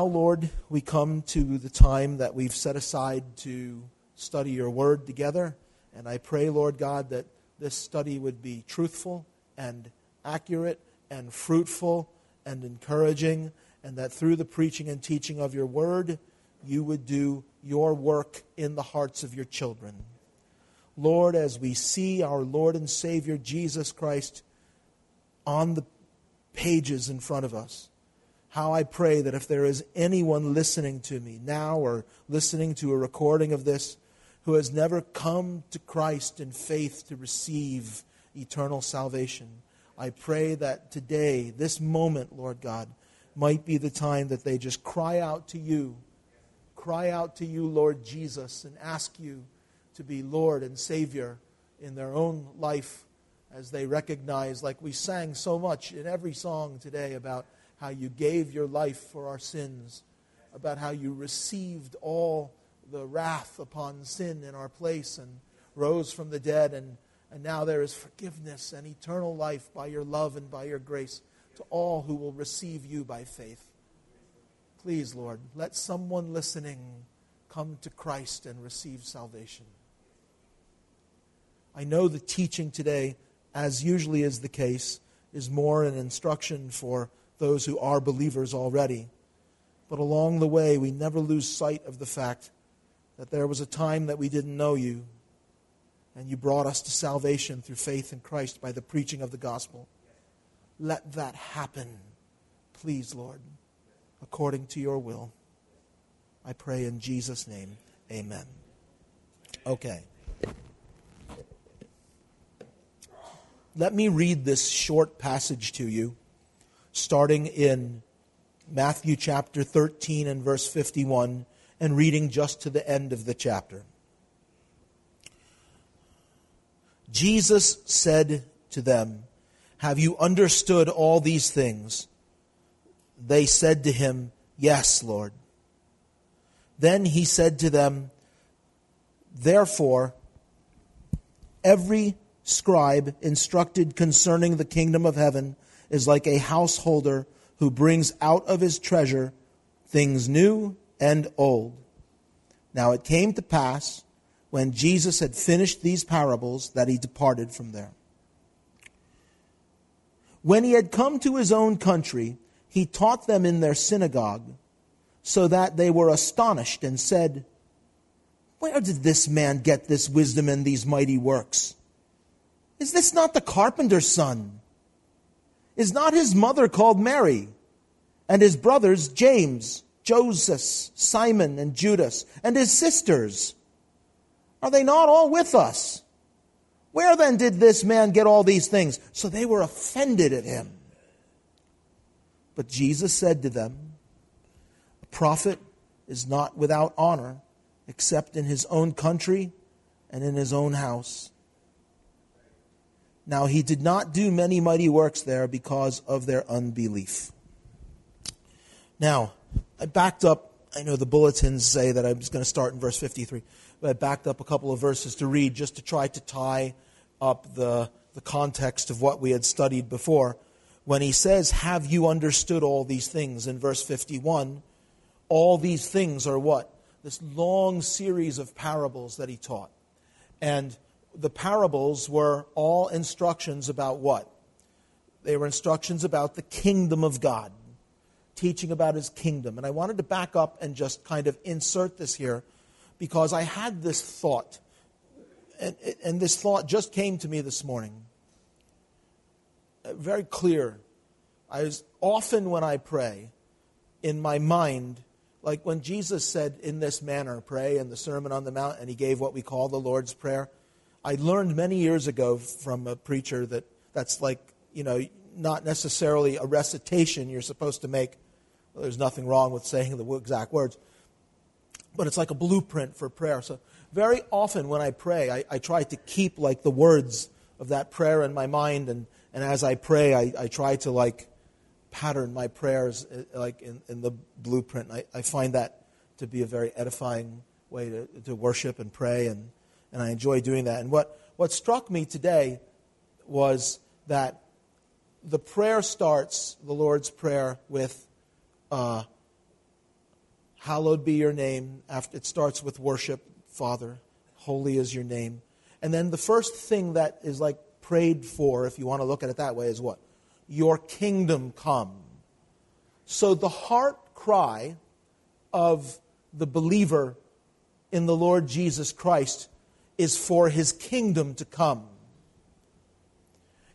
Now, Lord, we come to the time that we've set aside to study your word together. And I pray, Lord God, that this study would be truthful and accurate and fruitful and encouraging, and that through the preaching and teaching of your word, you would do your work in the hearts of your children. Lord, as we see our Lord and Savior Jesus Christ on the pages in front of us, how I pray that if there is anyone listening to me now or listening to a recording of this who has never come to Christ in faith to receive eternal salvation, I pray that today, this moment, Lord God, might be the time that they just cry out to you, cry out to you, Lord Jesus, and ask you to be Lord and Savior in their own life as they recognize, like we sang so much in every song today about how you gave your life for our sins, about how you received all the wrath upon sin in our place and rose from the dead, and, and now there is forgiveness and eternal life by your love and by your grace to all who will receive you by faith. Please, Lord, let someone listening come to Christ and receive salvation. I know the teaching today, as usually is the case, is more an instruction for those who are believers already. But along the way, we never lose sight of the fact that there was a time that we didn't know you, and you brought us to salvation through faith in Christ by the preaching of the gospel. Let that happen, please, Lord, according to your will. I pray in Jesus' name. Amen. Okay. Let me read this short passage to you starting in Matthew chapter 13 and verse 51 and reading just to the end of the chapter. Jesus said to them, Have you understood all these things? They said to him, Yes, Lord. Then he said to them, Therefore, every scribe instructed concerning the kingdom of heaven is like a householder who brings out of his treasure things new and old. Now it came to pass when Jesus had finished these parables that he departed from there. When he had come to his own country, he taught them in their synagogue, so that they were astonished and said, Where did this man get this wisdom and these mighty works? Is this not the carpenter's son? Is not his mother called Mary? And his brothers James, Joseph, Simon, and Judas, and his sisters? Are they not all with us? Where then did this man get all these things? So they were offended at him. But Jesus said to them, A prophet is not without honor except in his own country and in his own house. Now, he did not do many mighty works there because of their unbelief. Now, I backed up, I know the bulletins say that I was going to start in verse 53, but I backed up a couple of verses to read just to try to tie up the, the context of what we had studied before. When he says, Have you understood all these things in verse 51, all these things are what? This long series of parables that he taught. And the parables were all instructions about what? They were instructions about the kingdom of God, teaching about his kingdom. And I wanted to back up and just kind of insert this here because I had this thought. And, and this thought just came to me this morning. Uh, very clear. I was often when I pray, in my mind, like when Jesus said, In this manner, pray in the Sermon on the Mount, and he gave what we call the Lord's Prayer. I learned many years ago from a preacher that that's like, you know, not necessarily a recitation you're supposed to make. Well, there's nothing wrong with saying the exact words, but it's like a blueprint for prayer. So, very often when I pray, I, I try to keep like the words of that prayer in my mind, and, and as I pray, I, I try to like pattern my prayers uh, like in, in the blueprint. I, I find that to be a very edifying way to, to worship and pray and and I enjoy doing that. And what, what struck me today was that the prayer starts, the Lord's Prayer, with uh, Hallowed be your name. After it starts with worship, Father, holy is your name. And then the first thing that is like prayed for, if you want to look at it that way, is what? Your kingdom come. So the heart cry of the believer in the Lord Jesus Christ is for his kingdom to come.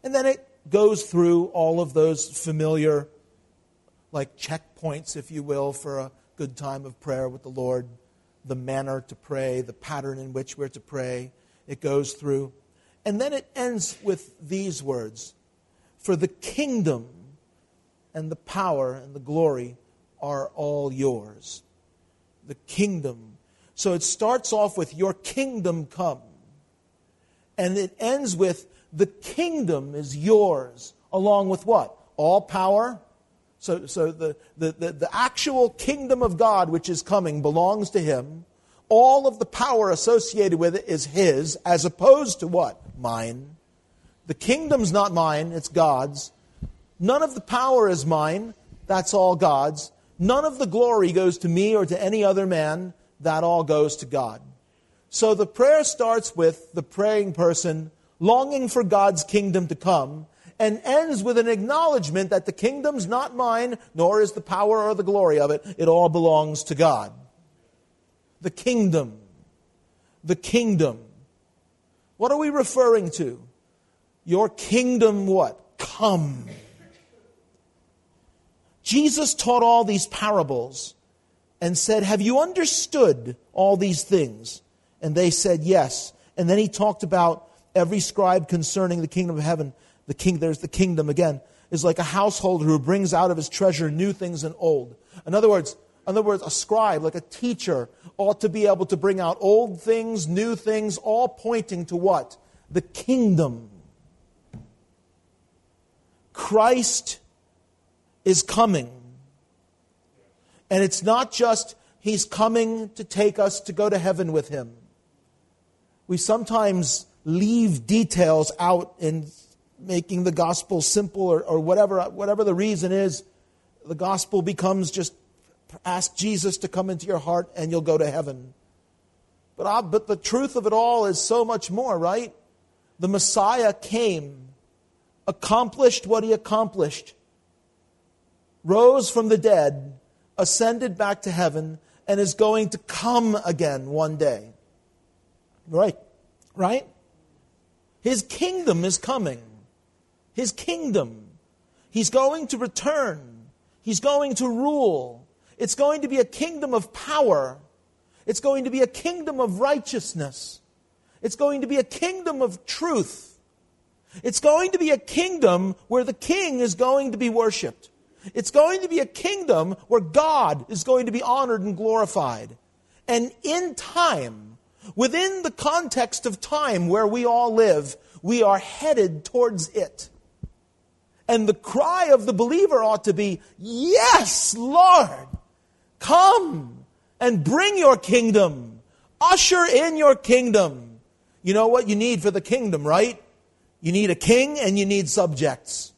And then it goes through all of those familiar, like checkpoints, if you will, for a good time of prayer with the Lord, the manner to pray, the pattern in which we're to pray. It goes through. And then it ends with these words For the kingdom and the power and the glory are all yours. The kingdom. So it starts off with Your kingdom come. And it ends with The kingdom is yours, along with what? All power. So, so the, the, the, the actual kingdom of God, which is coming, belongs to Him. All of the power associated with it is His, as opposed to what? Mine. The kingdom's not mine, it's God's. None of the power is mine, that's all God's. None of the glory goes to me or to any other man, that all goes to God. So the prayer starts with the praying person longing for God's kingdom to come and ends with an acknowledgement that the kingdom's not mine, nor is the power or the glory of it. It all belongs to God. The kingdom. The kingdom. What are we referring to? Your kingdom what? Come. Jesus taught all these parables and said, Have you understood all these things? And they said, Yes. And then he talked about every scribe concerning the kingdom of heaven. The king, there's the kingdom again, is like a householder who brings out of his treasure new things and old. In other words, in other words, a scribe, like a teacher, ought to be able to bring out old things, new things, all pointing to what? The kingdom. Christ is coming. And it's not just he's coming to take us to go to heaven with him. We sometimes leave details out in making the gospel simple or, or whatever, whatever the reason is. The gospel becomes just ask Jesus to come into your heart and you'll go to heaven. But, uh, but the truth of it all is so much more, right? The Messiah came, accomplished what he accomplished, rose from the dead, ascended back to heaven, and is going to come again one day. Right? Right? His kingdom is coming. His kingdom. He's going to return. He's going to rule. It's going to be a kingdom of power. It's going to be a kingdom of righteousness. It's going to be a kingdom of truth. It's going to be a kingdom where the king is going to be worshiped. It's going to be a kingdom where God is going to be honored and glorified. And in time, within the context of time where we all live, we are headed towards it. And the cry of the believer ought to be, Yes, Lord, come and bring your kingdom. Usher in your kingdom. You know what you need for the kingdom, right? You need a king and you need subjects.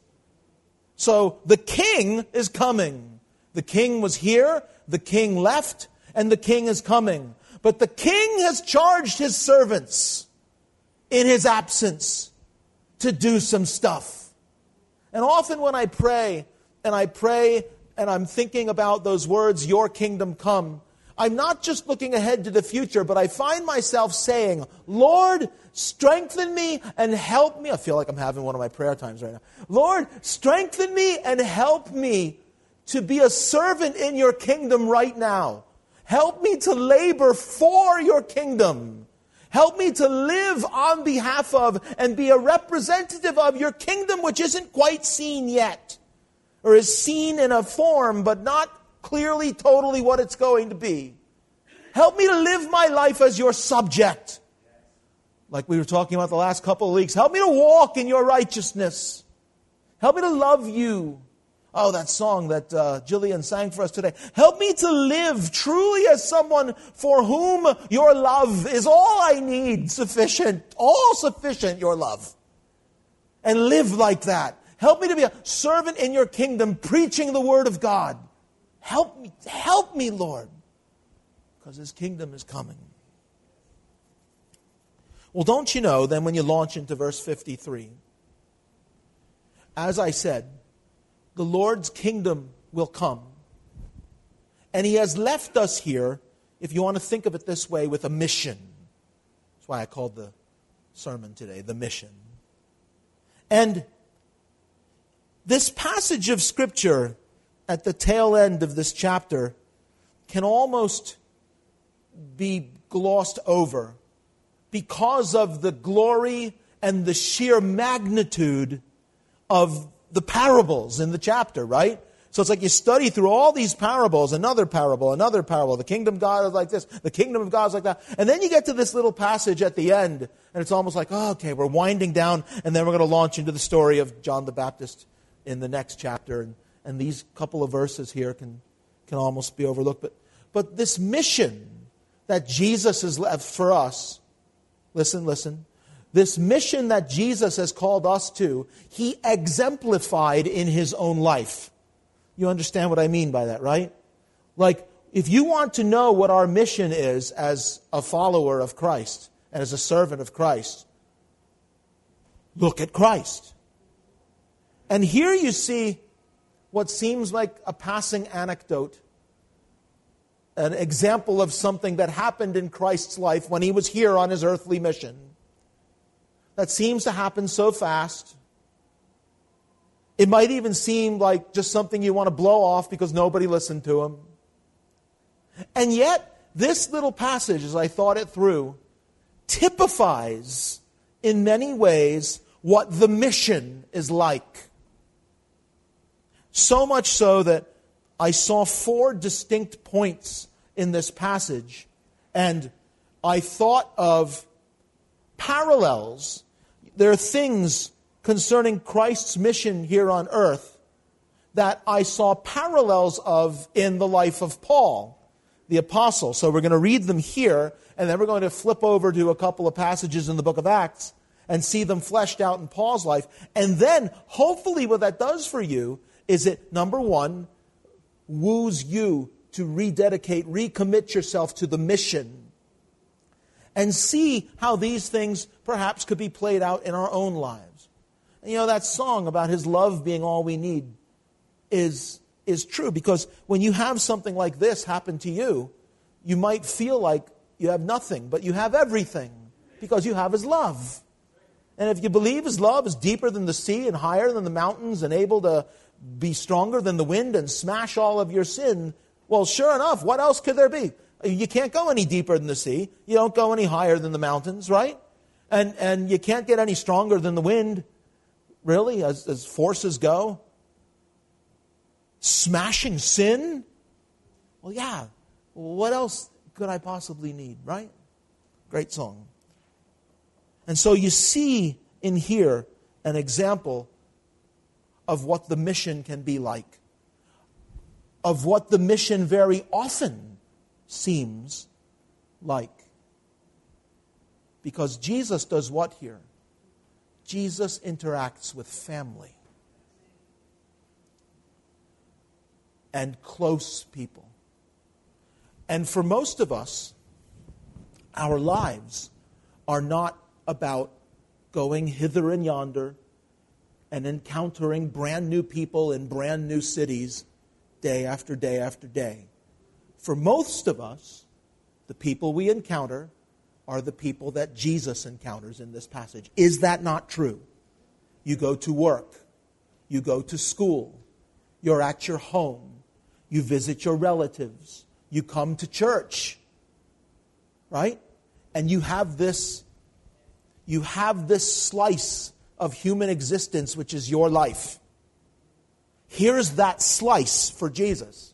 So the king is coming. The king was here, the king left, and the king is coming. But the king has charged his servants in his absence to do some stuff. And often when I pray, and I pray and I'm thinking about those words, Your kingdom come, I'm not just looking ahead to the future, but I find myself saying, Lord, strengthen me and help me. I feel like I'm having one of my prayer times right now. Lord, strengthen me and help me to be a servant in your kingdom right now. Help me to labor for your kingdom. Help me to live on behalf of and be a representative of your kingdom, which isn't quite seen yet, or is seen in a form, but not clearly, totally what it's going to be. Help me to live my life as your subject. Like we were talking about the last couple of weeks. Help me to walk in your righteousness. Help me to love you. Oh, that song that uh, Jillian sang for us today. Help me to live truly as someone for whom your love is all I need, sufficient, all sufficient, your love. And live like that. Help me to be a servant in your kingdom, preaching the word of God. Help me, help me, Lord. Because his kingdom is coming. Well, don't you know, then, when you launch into verse 53, as I said, the Lord's kingdom will come. And he has left us here, if you want to think of it this way, with a mission. That's why I called the sermon today the mission. And this passage of Scripture at the tail end of this chapter can almost be glossed over because of the glory and the sheer magnitude of the parables in the chapter, right? So it's like you study through all these parables, another parable, another parable. The kingdom of God is like this, the kingdom of God is like that. And then you get to this little passage at the end, and it's almost like, oh, okay, we're winding down, and then we're going to launch into the story of John the Baptist in the next chapter. And, and these couple of verses here can, can almost be overlooked. But, but this mission that Jesus has left for us, listen, listen, this mission that Jesus has called us to, he exemplified in his own life. You understand what I mean by that, right? Like, if you want to know what our mission is as a follower of Christ and as a servant of Christ, look at Christ. And here you see what seems like a passing anecdote, an example of something that happened in Christ's life when he was here on his earthly mission. That seems to happen so fast. It might even seem like just something you want to blow off because nobody listened to him. And yet, this little passage, as I thought it through, typifies in many ways what the mission is like. So much so that I saw four distinct points in this passage, and I thought of parallels. There are things concerning Christ's mission here on earth that I saw parallels of in the life of Paul, the apostle. So we're going to read them here, and then we're going to flip over to a couple of passages in the book of Acts and see them fleshed out in Paul's life. And then, hopefully, what that does for you is it, number one, woos you to rededicate, recommit yourself to the mission, and see how these things perhaps could be played out in our own lives. And you know, that song about his love being all we need is, is true because when you have something like this happen to you, you might feel like you have nothing, but you have everything because you have his love. And if you believe his love is deeper than the sea and higher than the mountains and able to be stronger than the wind and smash all of your sin. Well, sure enough, what else could there be? You can't go any deeper than the sea. You don't go any higher than the mountains, right? And, and you can't get any stronger than the wind, really, as, as forces go. Smashing sin? Well, yeah. What else could I possibly need, right? Great song. And so you see in here an example of what the mission can be like, of what the mission very often seems like. Because Jesus does what here? Jesus interacts with family and close people. And for most of us, our lives are not about going hither and yonder and encountering brand new people in brand new cities day after day after day. For most of us, the people we encounter are the people that Jesus encounters in this passage. Is that not true? You go to work, you go to school, you're at your home, you visit your relatives, you come to church, right? And you have this you have this slice of human existence, which is your life. Here's that slice for Jesus.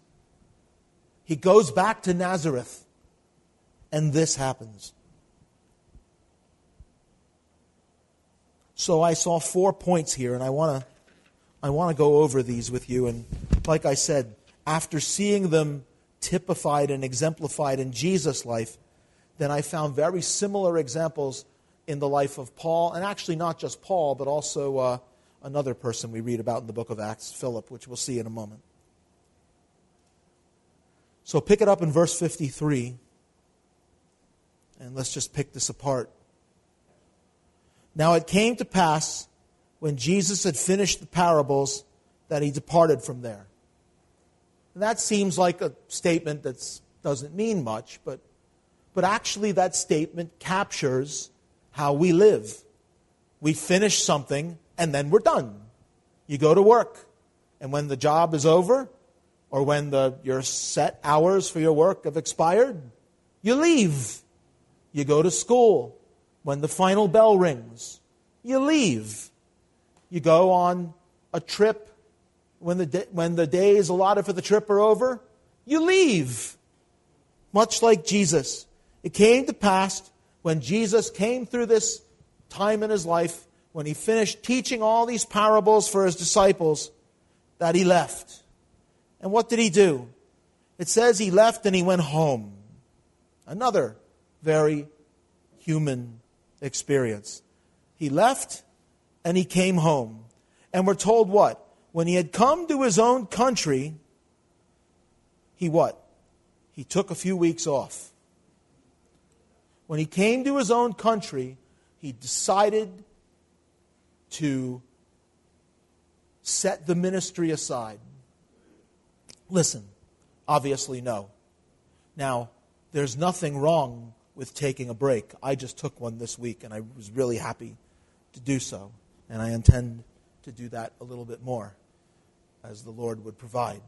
He goes back to Nazareth, and this happens. So I saw four points here, and I want to I want to go over these with you. And like I said, after seeing them typified and exemplified in Jesus' life, then I found very similar examples in the life of Paul, and actually not just Paul, but also uh, another person we read about in the book of Acts, Philip, which we'll see in a moment. So pick it up in verse 53. And let's just pick this apart. Now it came to pass when Jesus had finished the parables that he departed from there. And that seems like a statement that doesn't mean much, but, but actually, that statement captures how we live. We finish something and then we're done. You go to work, and when the job is over, or when the, your set hours for your work have expired, you leave. You go to school. When the final bell rings, you leave. You go on a trip. When the, when the days allotted for the trip are over, you leave. Much like Jesus. It came to pass when Jesus came through this time in his life, when he finished teaching all these parables for his disciples, that he left. And what did he do? It says he left and he went home. Another very human experience. He left and he came home. And we're told what? When he had come to his own country, he what? He took a few weeks off. When he came to his own country, he decided to set the ministry aside. Listen, obviously, no. Now, there's nothing wrong with taking a break. I just took one this week, and I was really happy to do so. And I intend to do that a little bit more as the Lord would provide.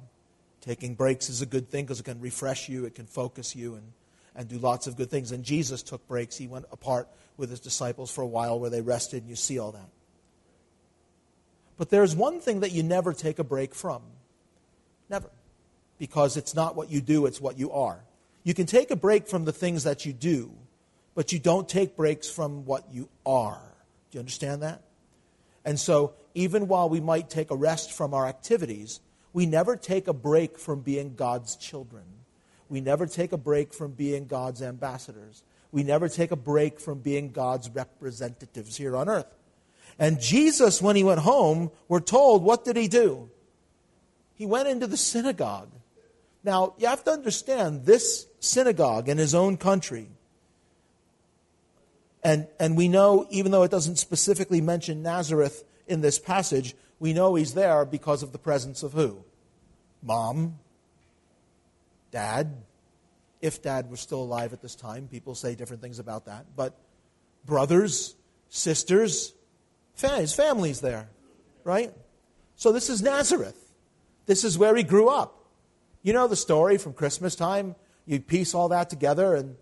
Taking breaks is a good thing because it can refresh you, it can focus you, and, and do lots of good things. And Jesus took breaks. He went apart with his disciples for a while where they rested, and you see all that. But there's one thing that you never take a break from. Never because it's not what you do, it's what you are. You can take a break from the things that you do, but you don't take breaks from what you are. Do you understand that? And so, even while we might take a rest from our activities, we never take a break from being God's children. We never take a break from being God's ambassadors. We never take a break from being God's representatives here on earth. And Jesus, when he went home, we're told, what did he do? He went into the synagogue now, you have to understand this synagogue in his own country. And, and we know, even though it doesn't specifically mention Nazareth in this passage, we know he's there because of the presence of who? Mom, dad. If dad was still alive at this time, people say different things about that. But brothers, sisters, his family's there, right? So this is Nazareth. This is where he grew up. You know the story from Christmas time? You piece all that together, and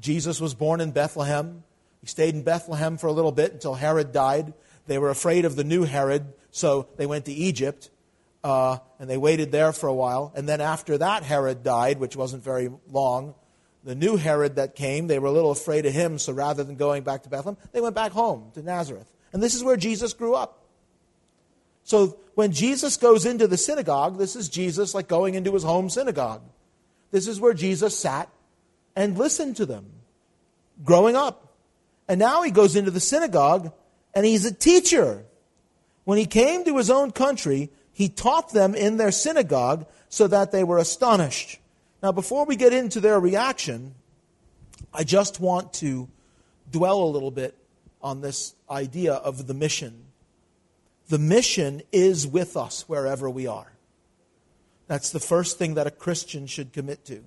Jesus was born in Bethlehem. He stayed in Bethlehem for a little bit until Herod died. They were afraid of the new Herod, so they went to Egypt, uh, and they waited there for a while. And then after that Herod died, which wasn't very long, the new Herod that came, they were a little afraid of him, so rather than going back to Bethlehem, they went back home to Nazareth. And this is where Jesus grew up. So when Jesus goes into the synagogue, this is Jesus like going into his home synagogue. This is where Jesus sat and listened to them growing up. And now he goes into the synagogue and he's a teacher. When he came to his own country, he taught them in their synagogue so that they were astonished. Now, before we get into their reaction, I just want to dwell a little bit on this idea of the mission the mission is with us wherever we are. That's the first thing that a Christian should commit to.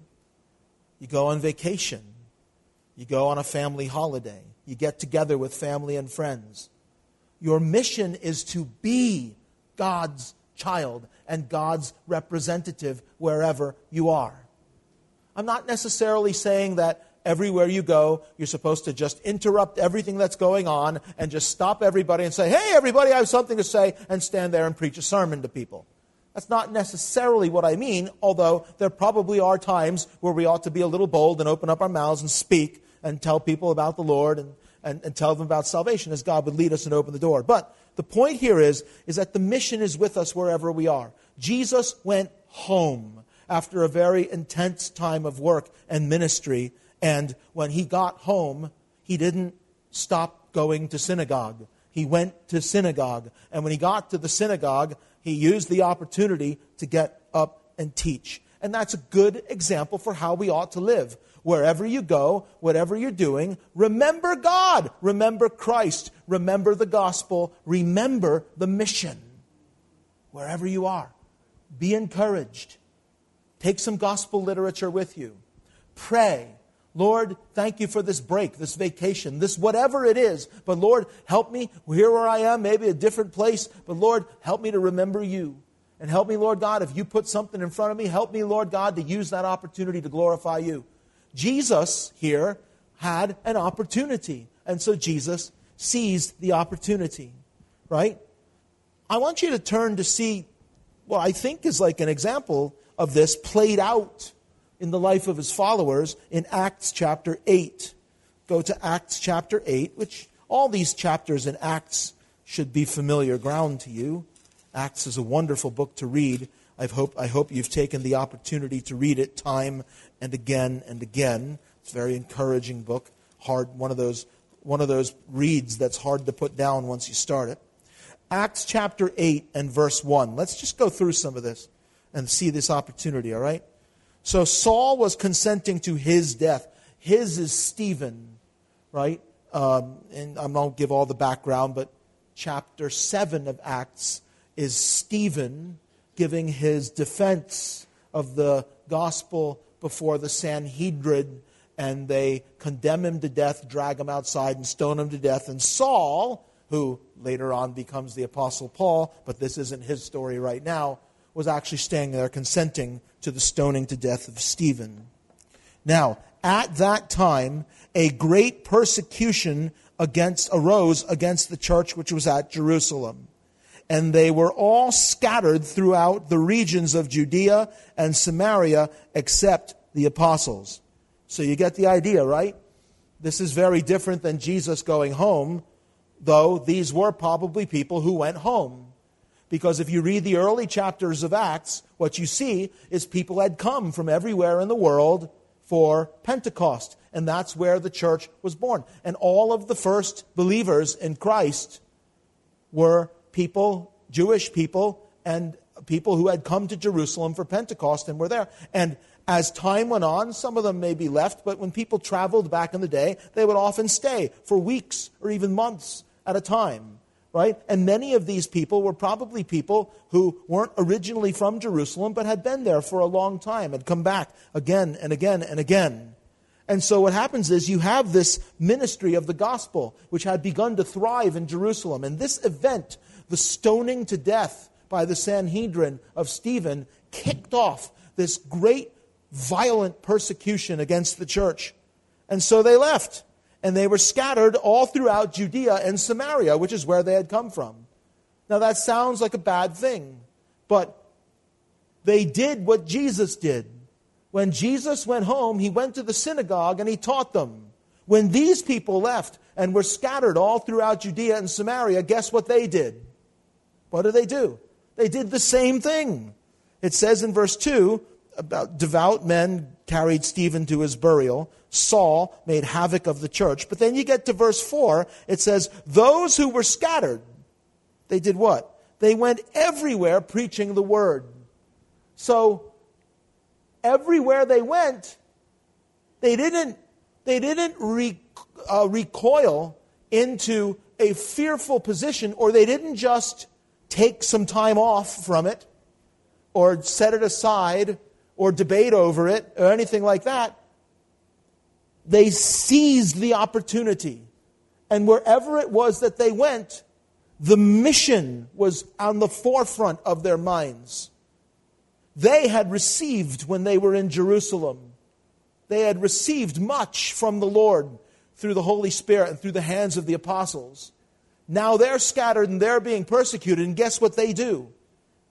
You go on vacation, you go on a family holiday, you get together with family and friends. Your mission is to be God's child and God's representative wherever you are. I'm not necessarily saying that everywhere you go, you're supposed to just interrupt everything that's going on and just stop everybody and say, hey, everybody, I have something to say, and stand there and preach a sermon to people. That's not necessarily what I mean, although there probably are times where we ought to be a little bold and open up our mouths and speak and tell people about the Lord and, and, and tell them about salvation as God would lead us and open the door. But the point here is, is that the mission is with us wherever we are. Jesus went home after a very intense time of work and ministry and when he got home, he didn't stop going to synagogue. He went to synagogue. And when he got to the synagogue, he used the opportunity to get up and teach. And that's a good example for how we ought to live. Wherever you go, whatever you're doing, remember God, remember Christ, remember the gospel, remember the mission. Wherever you are, be encouraged. Take some gospel literature with you. Pray. Lord, thank you for this break, this vacation, this whatever it is. But Lord, help me here where I am, maybe a different place. But Lord, help me to remember you. And help me, Lord God, if you put something in front of me, help me, Lord God, to use that opportunity to glorify you. Jesus here had an opportunity. And so Jesus seized the opportunity, right? I want you to turn to see what I think is like an example of this played out in the life of his followers in Acts chapter 8. Go to Acts chapter 8, which all these chapters in Acts should be familiar ground to you. Acts is a wonderful book to read. I hope, I hope you've taken the opportunity to read it time and again and again. It's a very encouraging book. Hard, one of those, one of those reads that's hard to put down once you start it. Acts chapter 8 and verse 1. Let's just go through some of this and see this opportunity, all right? So Saul was consenting to his death. His is Stephen, right? Um, and I won't give all the background, but chapter 7 of Acts is Stephen giving his defense of the gospel before the Sanhedrin, and they condemn him to death, drag him outside, and stone him to death. And Saul, who later on becomes the Apostle Paul, but this isn't his story right now, was actually staying there consenting to the stoning to death of Stephen. Now, at that time, a great persecution against arose against the church which was at Jerusalem and they were all scattered throughout the regions of Judea and Samaria except the apostles. So you get the idea, right? This is very different than Jesus going home, though these were probably people who went home. Because if you read the early chapters of Acts, what you see is people had come from everywhere in the world for Pentecost. And that's where the church was born. And all of the first believers in Christ were people, Jewish people, and people who had come to Jerusalem for Pentecost and were there. And as time went on, some of them maybe left, but when people traveled back in the day, they would often stay for weeks or even months at a time, right? And many of these people were probably people who weren't originally from Jerusalem, but had been there for a long time, had come back again and again and again. And so what happens is you have this ministry of the gospel, which had begun to thrive in Jerusalem. And this event the stoning to death by the Sanhedrin of Stephen kicked off this great violent persecution against the church. And so they left. And they were scattered all throughout Judea and Samaria, which is where they had come from. Now, that sounds like a bad thing, but they did what Jesus did. When Jesus went home, he went to the synagogue and he taught them. When these people left and were scattered all throughout Judea and Samaria, guess what they did? What do they do? They did the same thing. It says in verse 2 about devout men carried Stephen to his burial. Saul made havoc of the church. But then you get to verse 4, it says, Those who were scattered, they did what? They went everywhere preaching the word. So, everywhere they went, they didn't, they didn't re, uh, recoil into a fearful position, or they didn't just take some time off from it or set it aside or debate over it or anything like that. They seized the opportunity. And wherever it was that they went, the mission was on the forefront of their minds. They had received when they were in Jerusalem. They had received much from the Lord through the Holy Spirit and through the hands of the apostles. Now they're scattered and they're being persecuted, and guess what they do?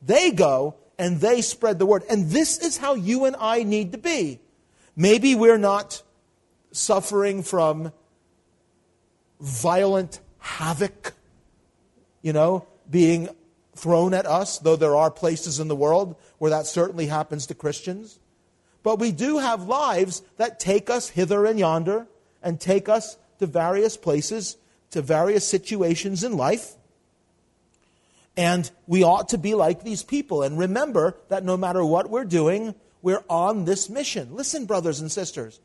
They go and they spread the word. And this is how you and I need to be. Maybe we're not suffering from violent havoc, you know, being thrown at us, though there are places in the world where that certainly happens to Christians. But we do have lives that take us hither and yonder and take us to various places to various situations in life. And we ought to be like these people and remember that no matter what we're doing, We're on this mission. Listen, brothers and sisters.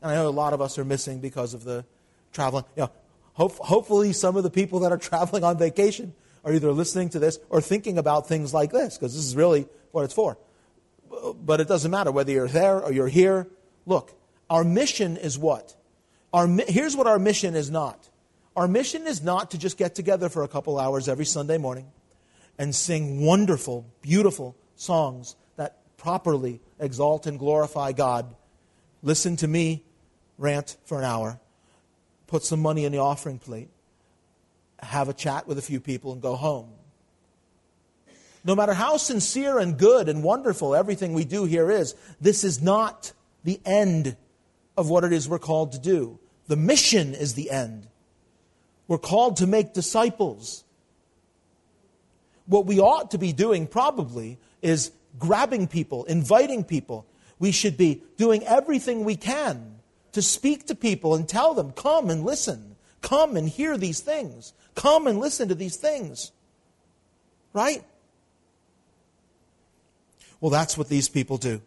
And I know a lot of us are missing because of the traveling. You know, hope, hopefully, some of the people that are traveling on vacation are either listening to this or thinking about things like this, because this is really what it's for. But it doesn't matter whether you're there or you're here. Look, our mission is what? Our, here's what our mission is not. Our mission is not to just get together for a couple hours every Sunday morning and sing wonderful, beautiful songs that properly exalt and glorify God. Listen to me rant for an hour, put some money in the offering plate, have a chat with a few people, and go home. No matter how sincere and good and wonderful everything we do here is, this is not the end of what it is we're called to do. The mission is the end. We're called to make disciples. What we ought to be doing probably is grabbing people, inviting people. We should be doing everything we can to speak to people and tell them, come and listen. Come and hear these things. Come and listen to these things. Right? Well, that's what these people do.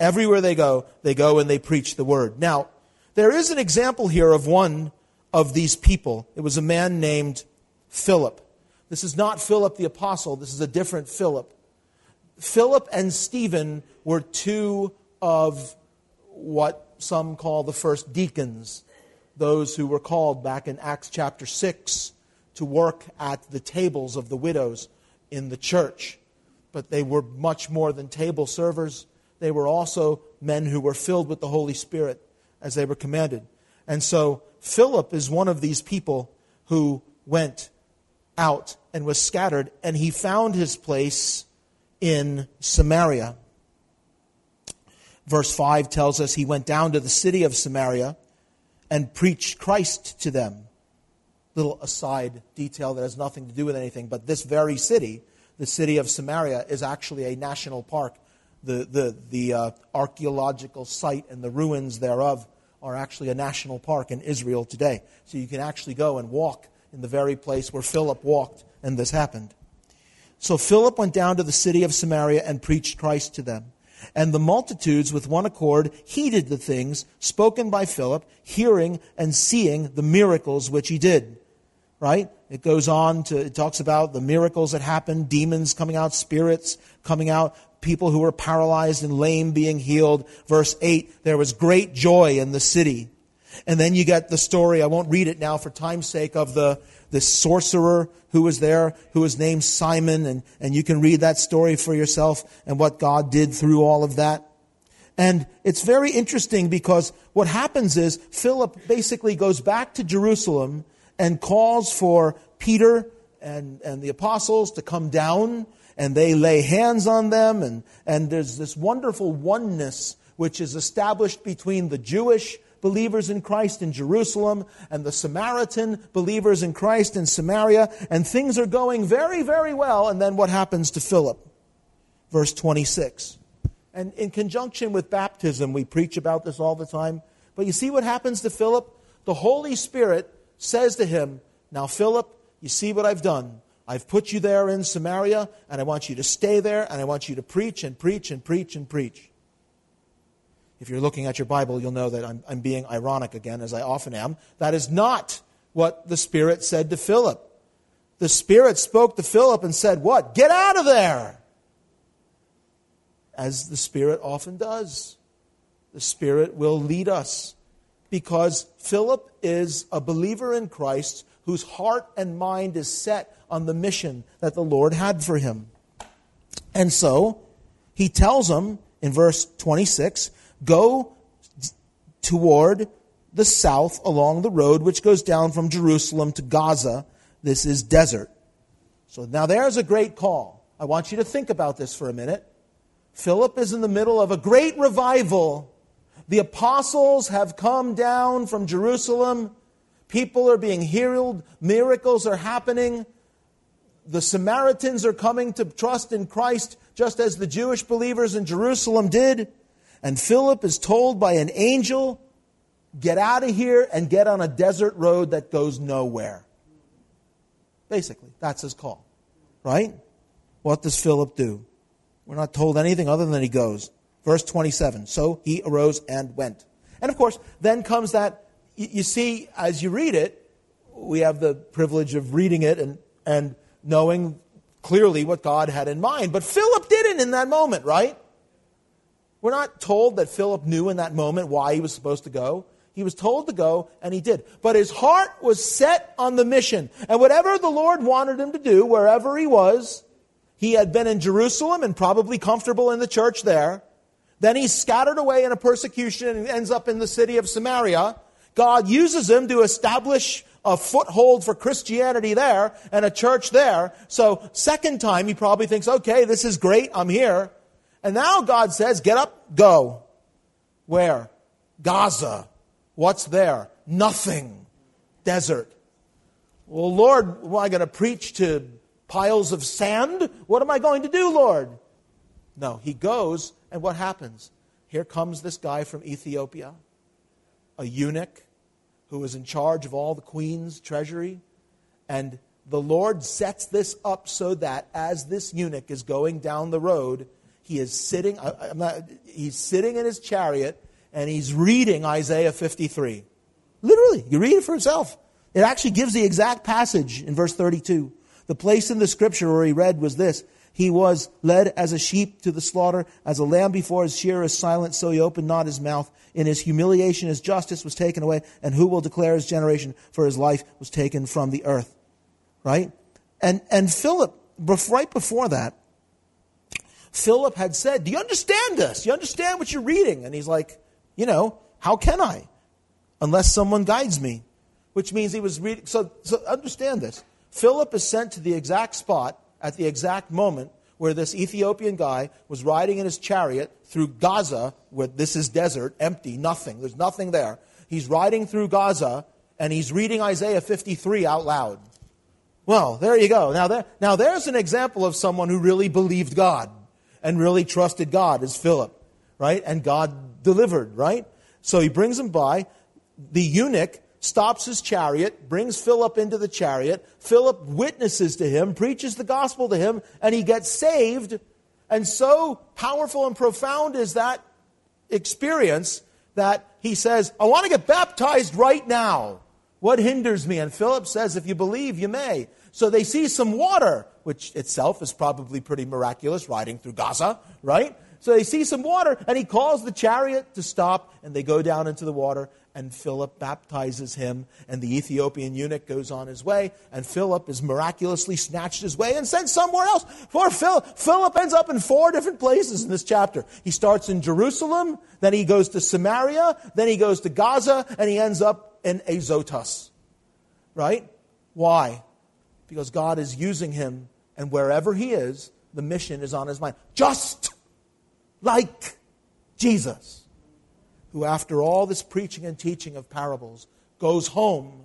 Everywhere they go, they go and they preach the word. Now, there is an example here of one of these people. It was a man named Philip. This is not Philip the apostle, this is a different Philip. Philip and Stephen were two of what some call the first deacons, those who were called back in Acts chapter 6 to work at the tables of the widows in the church. But they were much more than table servers. They were also men who were filled with the Holy Spirit as they were commanded. And so Philip is one of these people who went out and was scattered, and he found his place in Samaria. Verse 5 tells us he went down to the city of Samaria and preached Christ to them. Little aside detail that has nothing to do with anything, but this very city, the city of Samaria, is actually a national park. The, the, the uh, archaeological site and the ruins thereof are actually a national park in Israel today. So you can actually go and walk in the very place where Philip walked and this happened. So Philip went down to the city of Samaria and preached Christ to them. And the multitudes with one accord heeded the things spoken by Philip, hearing and seeing the miracles which he did. Right? It goes on to, it talks about the miracles that happened, demons coming out, spirits coming out, people who were paralyzed and lame being healed. Verse 8, there was great joy in the city. And then you get the story, I won't read it now for time's sake, of the, the sorcerer who was there, who was named Simon, and, and you can read that story for yourself and what God did through all of that. And it's very interesting because what happens is Philip basically goes back to Jerusalem and calls for Peter and, and the apostles to come down and they lay hands on them and, and there's this wonderful oneness which is established between the Jewish believers in Christ in Jerusalem and the Samaritan believers in Christ in Samaria, and things are going very, very well. And then what happens to Philip? Verse 26. And in conjunction with baptism, we preach about this all the time. But you see what happens to Philip? The Holy Spirit says to him, Now, Philip, you see what I've done. I've put you there in Samaria, and I want you to stay there, and I want you to preach and preach and preach and preach. If you're looking at your Bible, you'll know that I'm, I'm being ironic again, as I often am. That is not what the Spirit said to Philip. The Spirit spoke to Philip and said, What? Get out of there! As the Spirit often does. The Spirit will lead us because Philip is a believer in Christ whose heart and mind is set on the mission that the Lord had for him. And so he tells him in verse 26 Go toward the south along the road which goes down from Jerusalem to Gaza. This is desert. So now there's a great call. I want you to think about this for a minute. Philip is in the middle of a great revival. The apostles have come down from Jerusalem. People are being healed. Miracles are happening. The Samaritans are coming to trust in Christ just as the Jewish believers in Jerusalem did. And Philip is told by an angel, get out of here and get on a desert road that goes nowhere. Basically, that's his call. Right? What does Philip do? We're not told anything other than he goes. Verse 27. So he arose and went. And of course, then comes that, you see, as you read it, we have the privilege of reading it and, and knowing clearly what God had in mind. But Philip didn't in that moment, right? We're not told that Philip knew in that moment why he was supposed to go. He was told to go, and he did. But his heart was set on the mission. And whatever the Lord wanted him to do, wherever he was, he had been in Jerusalem and probably comfortable in the church there. Then he's scattered away in a persecution and ends up in the city of Samaria. God uses him to establish a foothold for Christianity there and a church there. So, second time, he probably thinks, okay, this is great, I'm here. And now God says, get up, go. Where? Gaza. What's there? Nothing. Desert. Well, Lord, am I going to preach to piles of sand? What am I going to do, Lord? No, he goes, and what happens? Here comes this guy from Ethiopia, a eunuch who is in charge of all the queen's treasury. And the Lord sets this up so that as this eunuch is going down the road, he is sitting, not, he's sitting in his chariot and he's reading Isaiah 53. Literally, you read it for yourself. It actually gives the exact passage in verse 32. The place in the scripture where he read was this He was led as a sheep to the slaughter, as a lamb before his shearer is silent, so he opened not his mouth. In his humiliation, his justice was taken away, and who will declare his generation? For his life was taken from the earth. Right? And, and Philip, right before that, Philip had said, Do you understand this? Do you understand what you're reading? And he's like, You know, how can I? Unless someone guides me. Which means he was reading. So, so understand this. Philip is sent to the exact spot at the exact moment where this Ethiopian guy was riding in his chariot through Gaza, where this is desert, empty, nothing. There's nothing there. He's riding through Gaza and he's reading Isaiah 53 out loud. Well, there you go. Now, there, now there's an example of someone who really believed God and really trusted God, is Philip, right? And God delivered, right? So he brings him by. The eunuch stops his chariot, brings Philip into the chariot. Philip witnesses to him, preaches the gospel to him, and he gets saved. And so powerful and profound is that experience that he says, I want to get baptized right now. What hinders me? And Philip says, If you believe, you may. So they see some water, which itself is probably pretty miraculous, riding through Gaza, right? So they see some water, and he calls the chariot to stop, and they go down into the water, and Philip baptizes him, and the Ethiopian eunuch goes on his way, and Philip is miraculously snatched his way and sent somewhere else. For Philip, Philip ends up in four different places in this chapter. He starts in Jerusalem, then he goes to Samaria, then he goes to Gaza, and he ends up in Azotus. Right? Why? Because God is using him, and wherever he is, the mission is on his mind. Just like Jesus, who, after all this preaching and teaching of parables, goes home.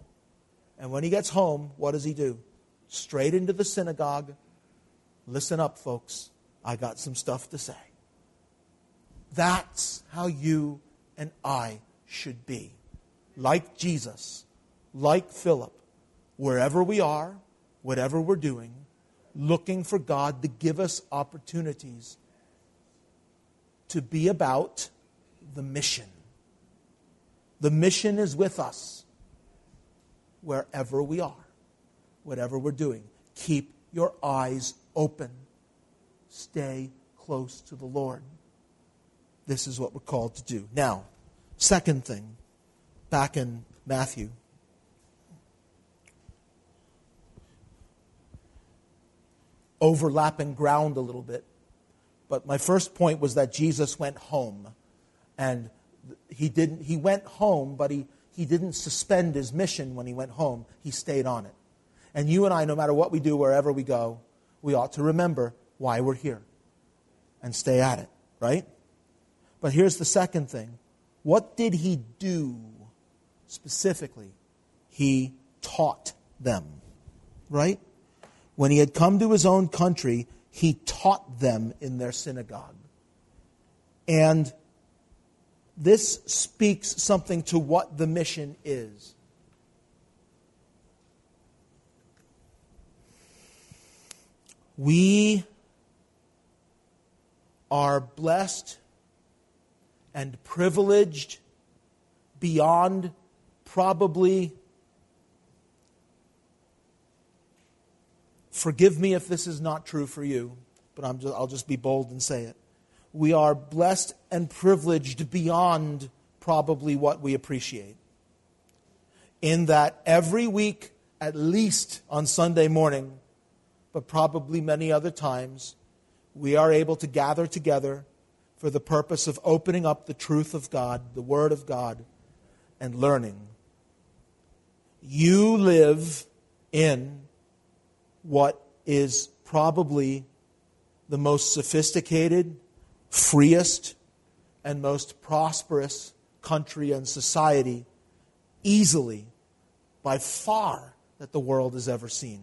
And when he gets home, what does he do? Straight into the synagogue. Listen up, folks. I got some stuff to say. That's how you and I should be. Like Jesus, like Philip, wherever we are, whatever we're doing, looking for God to give us opportunities to be about the mission. The mission is with us wherever we are, whatever we're doing. Keep your eyes open. Stay close to the Lord. This is what we're called to do. Now, second thing, back in Matthew. Overlapping ground a little bit. But my first point was that Jesus went home. And he didn't he went home, but he, he didn't suspend his mission when he went home. He stayed on it. And you and I, no matter what we do, wherever we go, we ought to remember why we're here and stay at it, right? But here's the second thing. What did he do specifically? He taught them, right? When he had come to his own country, he taught them in their synagogue. And this speaks something to what the mission is. We are blessed and privileged beyond probably. Forgive me if this is not true for you, but I'm just, I'll just be bold and say it. We are blessed and privileged beyond probably what we appreciate. In that every week, at least on Sunday morning, but probably many other times, we are able to gather together for the purpose of opening up the truth of God, the Word of God, and learning. You live in what is probably the most sophisticated, freest, and most prosperous country and society, easily, by far, that the world has ever seen.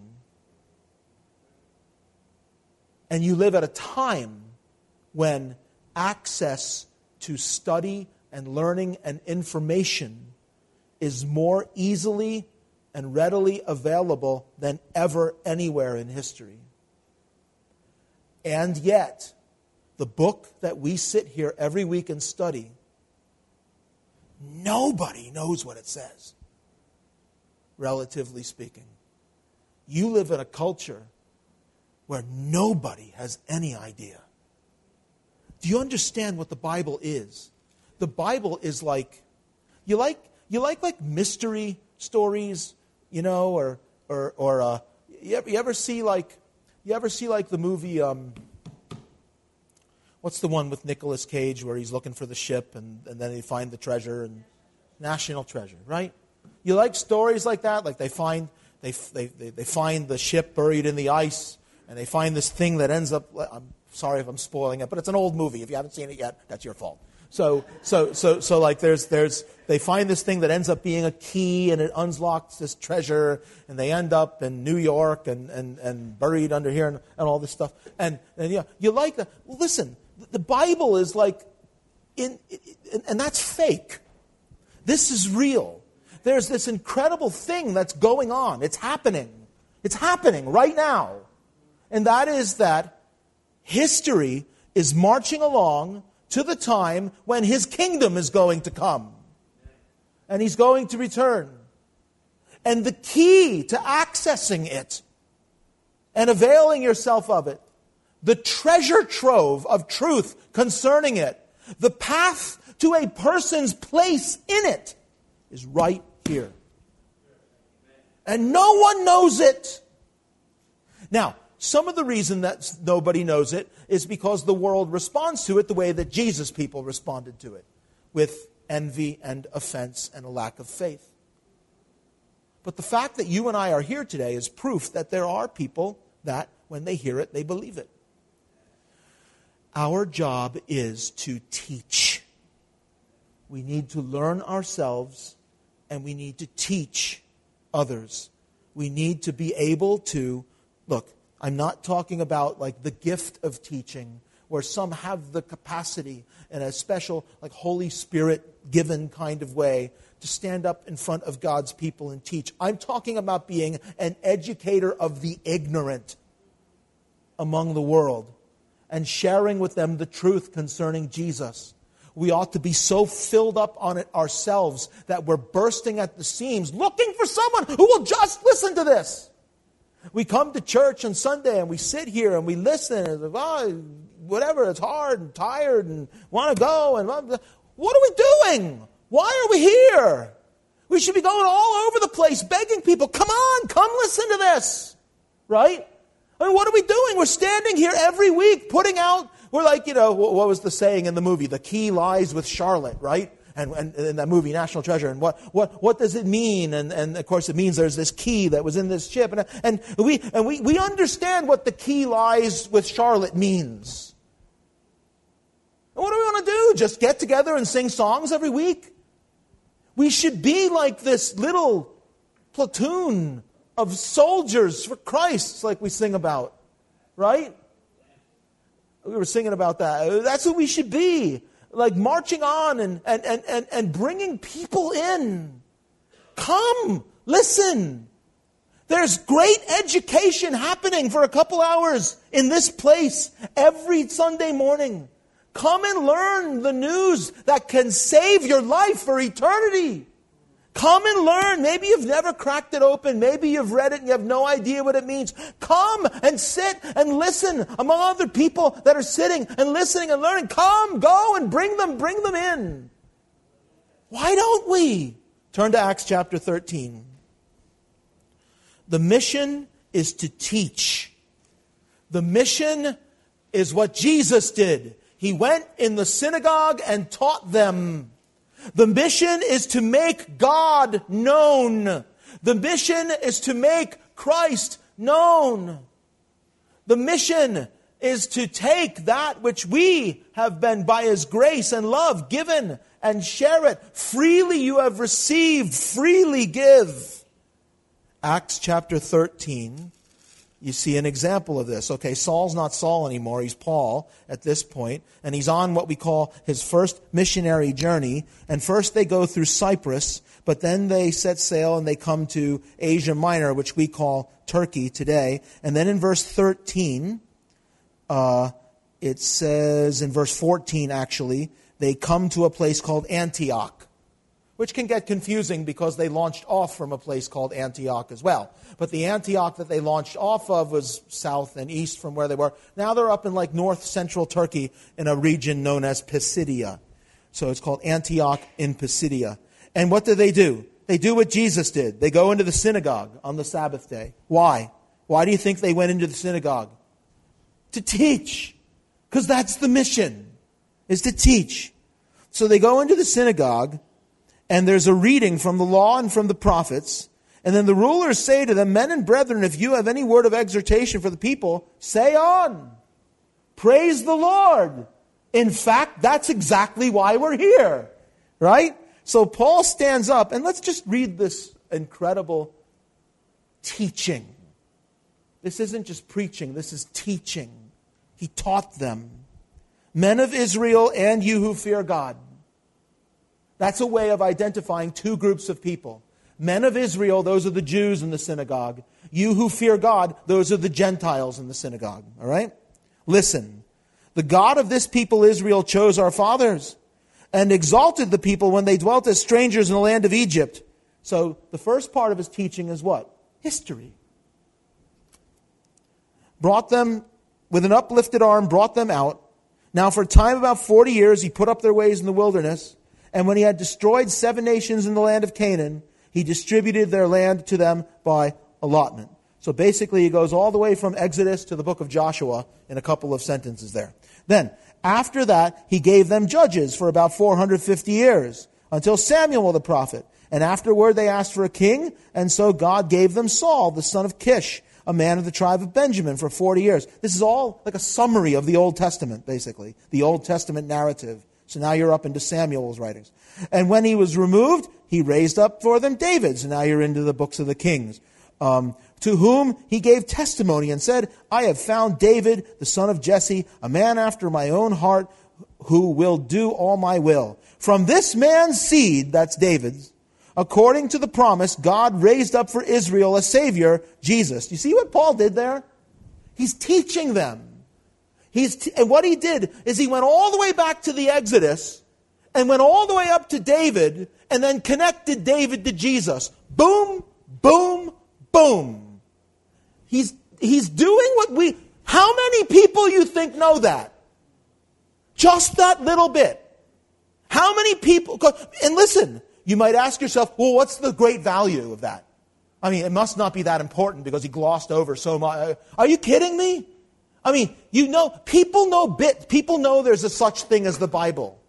And you live at a time when access to study and learning and information is more easily and readily available than ever anywhere in history. And yet, the book that we sit here every week and study, nobody knows what it says, relatively speaking. You live in a culture where nobody has any idea. Do you understand what the Bible is? The Bible is like you like you like like mystery stories, you know, or or or uh, you, ever, you ever see like you ever see like the movie um, what's the one with Nicolas Cage where he's looking for the ship and, and then they find the treasure and national treasure, right? You like stories like that, like they find they, they, they, they find the ship buried in the ice and they find this thing that ends up I'm sorry if I'm spoiling it, but it's an old movie. If you haven't seen it yet, that's your fault. So, so, so, so like there's, there's, they find this thing that ends up being a key and it unlocks this treasure and they end up in New York and, and, and buried under here and, and all this stuff. And, and yeah, you like that. Well, listen, the Bible is like, in, and that's fake. This is real. There's this incredible thing that's going on. It's happening. It's happening right now. And that is that history is marching along to the time when his kingdom is going to come. And he's going to return. And the key to accessing it and availing yourself of it, the treasure trove of truth concerning it, the path to a person's place in it is right here. And no one knows it. Now, some of the reason that nobody knows it is because the world responds to it the way that Jesus' people responded to it with envy and offense and a lack of faith. But the fact that you and I are here today is proof that there are people that, when they hear it, they believe it. Our job is to teach. We need to learn ourselves and we need to teach others. We need to be able to, look, I'm not talking about like the gift of teaching, where some have the capacity in a special, like Holy Spirit given kind of way to stand up in front of God's people and teach. I'm talking about being an educator of the ignorant among the world and sharing with them the truth concerning Jesus. We ought to be so filled up on it ourselves that we're bursting at the seams looking for someone who will just listen to this. We come to church on Sunday and we sit here and we listen and oh, whatever, it's hard and tired and want to go. And what are we doing? Why are we here? We should be going all over the place begging people, come on, come listen to this. Right? Mean, what are we doing? We're standing here every week putting out, we're like, you know, what was the saying in the movie? The key lies with Charlotte, right? and, and in that movie, National Treasure. And what, what, what does it mean? And, and of course, it means there's this key that was in this chip. And, and, we, and we, we understand what the key lies with Charlotte means. And what do we want to do? Just get together and sing songs every week? We should be like this little platoon of soldiers for Christ, like we sing about, right? We were singing about that. That's what we should be like marching on and, and, and, and, and bringing people in. Come, listen. There's great education happening for a couple hours in this place every Sunday morning. Come and learn the news that can save your life for eternity. Come and learn. Maybe you've never cracked it open. Maybe you've read it and you have no idea what it means. Come and sit and listen among other people that are sitting and listening and learning. Come, go and bring them, bring them in. Why don't we? Turn to Acts chapter 13. The mission is to teach. The mission is what Jesus did. He went in the synagogue and taught them. The mission is to make God known. The mission is to make Christ known. The mission is to take that which we have been by His grace and love given and share it. Freely you have received, freely give. Acts chapter 13 you see an example of this. Okay, Saul's not Saul anymore. He's Paul at this point, and he's on what we call his first missionary journey. And first they go through Cyprus, but then they set sail and they come to Asia Minor, which we call Turkey today. And then in verse 13, uh, it says, in verse 14 actually, they come to a place called Antioch which can get confusing because they launched off from a place called Antioch as well. But the Antioch that they launched off of was south and east from where they were. Now they're up in like north central Turkey in a region known as Pisidia. So it's called Antioch in Pisidia. And what do they do? They do what Jesus did. They go into the synagogue on the Sabbath day. Why? Why do you think they went into the synagogue? To teach. Because that's the mission, is to teach. So they go into the synagogue and there's a reading from the law and from the prophets. And then the rulers say to them, Men and brethren, if you have any word of exhortation for the people, say on. Praise the Lord. In fact, that's exactly why we're here. Right? So Paul stands up, and let's just read this incredible teaching. This isn't just preaching, this is teaching. He taught them. Men of Israel and you who fear God. That's a way of identifying two groups of people. Men of Israel, those are the Jews in the synagogue. You who fear God, those are the Gentiles in the synagogue. All right? Listen. The God of this people Israel chose our fathers and exalted the people when they dwelt as strangers in the land of Egypt. So the first part of his teaching is what? History. Brought them with an uplifted arm, brought them out. Now, for a time about 40 years, he put up their ways in the wilderness. And when he had destroyed seven nations in the land of Canaan, he distributed their land to them by allotment. So basically, he goes all the way from Exodus to the book of Joshua in a couple of sentences there. Then, after that, he gave them judges for about 450 years until Samuel the prophet. And afterward, they asked for a king, and so God gave them Saul, the son of Kish, a man of the tribe of Benjamin, for 40 years. This is all like a summary of the Old Testament, basically, the Old Testament narrative. So now you're up into Samuel's writings. And when he was removed, he raised up for them David. So now you're into the books of the kings. Um, to whom he gave testimony and said, I have found David, the son of Jesse, a man after my own heart, who will do all my will. From this man's seed, that's David's, according to the promise, God raised up for Israel a Savior, Jesus. You see what Paul did there? He's teaching them. He's t- and what he did is he went all the way back to the Exodus and went all the way up to David and then connected David to Jesus. Boom, boom, boom. He's, he's doing what we, how many people you think know that? Just that little bit. How many people, and listen, you might ask yourself, well, what's the great value of that? I mean, it must not be that important because he glossed over so much. Uh, are you kidding me? I mean, you know, people know bit, people know there's a such thing as the Bible.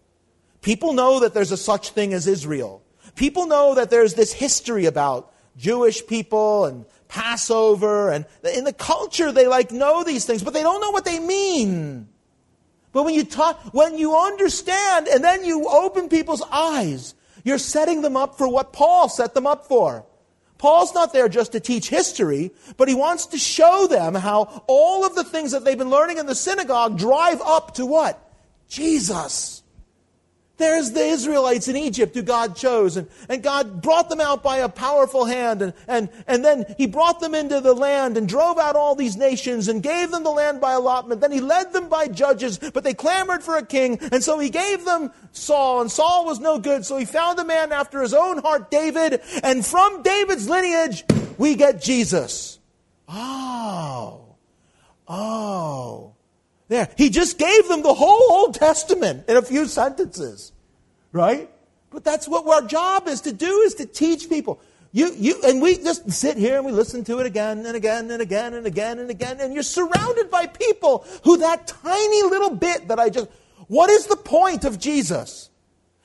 People know that there's a such thing as Israel. People know that there's this history about Jewish people and Passover and in the culture they like know these things, but they don't know what they mean. But when you talk, when you understand and then you open people's eyes, you're setting them up for what Paul set them up for. Paul's not there just to teach history, but he wants to show them how all of the things that they've been learning in the synagogue drive up to what? Jesus. There's the Israelites in Egypt who God chose, and, and God brought them out by a powerful hand, and, and, and then He brought them into the land and drove out all these nations and gave them the land by allotment. Then He led them by judges, but they clamored for a king, and so He gave them Saul, and Saul was no good, so He found a man after His own heart, David, and from David's lineage, we get Jesus. Oh, oh. There. He just gave them the whole Old Testament in a few sentences. Right? But that's what our job is to do is to teach people. You, you, and we just sit here and we listen to it again and again and again and again and again, and you're surrounded by people who that tiny little bit that I just, what is the point of Jesus?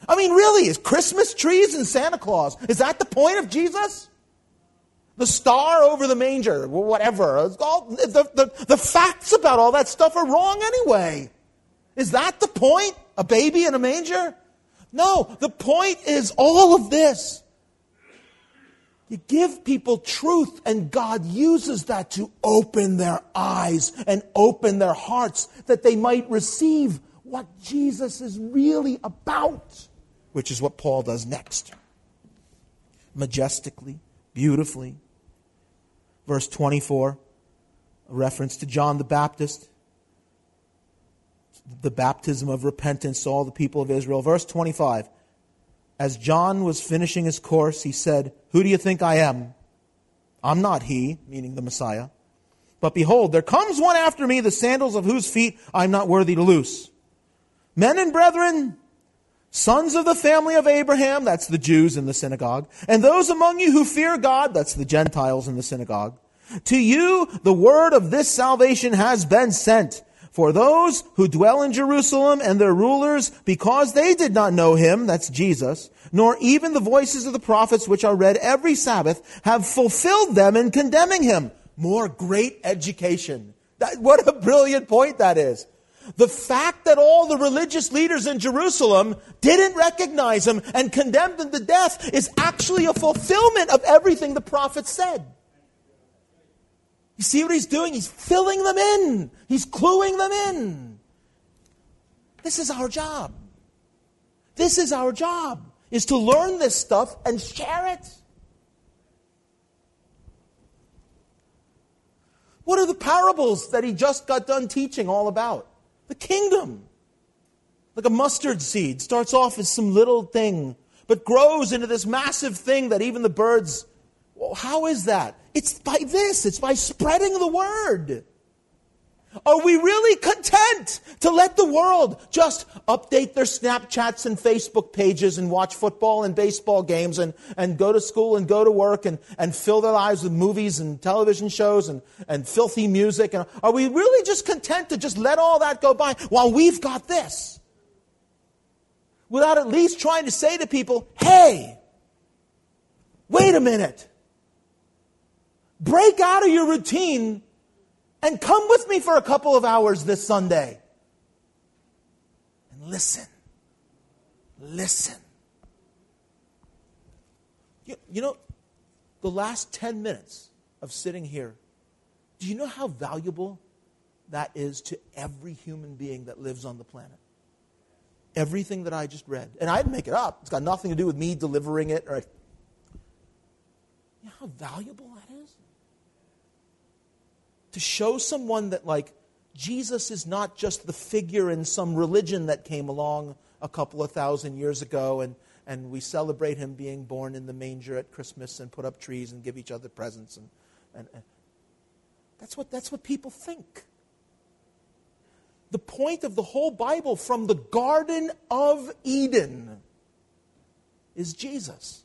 I mean, really, is Christmas trees and Santa Claus, is that the point of Jesus? The star over the manger, whatever. All, the, the, the facts about all that stuff are wrong anyway. Is that the point? A baby in a manger? No, the point is all of this. You give people truth, and God uses that to open their eyes and open their hearts that they might receive what Jesus is really about, which is what Paul does next. Majestically, beautifully, verse 24, a reference to John the Baptist, the baptism of repentance to all the people of Israel. Verse 25, as John was finishing his course, he said, Who do you think I am? I'm not he, meaning the Messiah. But behold, there comes one after me, the sandals of whose feet I'm not worthy to loose. Men and brethren, sons of the family of Abraham, that's the Jews in the synagogue, and those among you who fear God, that's the Gentiles in the synagogue. To you, the word of this salvation has been sent. For those who dwell in Jerusalem and their rulers, because they did not know him, that's Jesus, nor even the voices of the prophets which are read every Sabbath, have fulfilled them in condemning him. More great education. That, what a brilliant point that is. The fact that all the religious leaders in Jerusalem didn't recognize him and condemned him to death is actually a fulfillment of everything the prophet said. You see what he's doing? He's filling them in, he's cluing them in. This is our job. This is our job, is to learn this stuff and share it. What are the parables that he just got done teaching all about? The kingdom. Like a mustard seed starts off as some little thing, but grows into this massive thing that even the birds. Well, how is that? It's by this, it's by spreading the word. Are we really content to let the world just update their Snapchats and Facebook pages and watch football and baseball games and, and go to school and go to work and, and fill their lives with movies and television shows and, and filthy music? And are we really just content to just let all that go by while we've got this? Without at least trying to say to people, hey, wait a minute. Break out of your routine and come with me for a couple of hours this Sunday. And listen. Listen. You, you know, the last 10 minutes of sitting here, do you know how valuable that is to every human being that lives on the planet? Everything that I just read. And I didn't make it up. It's got nothing to do with me delivering it. Or, you know how valuable that is? To show someone that, like, Jesus is not just the figure in some religion that came along a couple of thousand years ago and, and we celebrate him being born in the manger at Christmas and put up trees and give each other presents. And, and, and that's, what, that's what people think. The point of the whole Bible from the Garden of Eden is Jesus.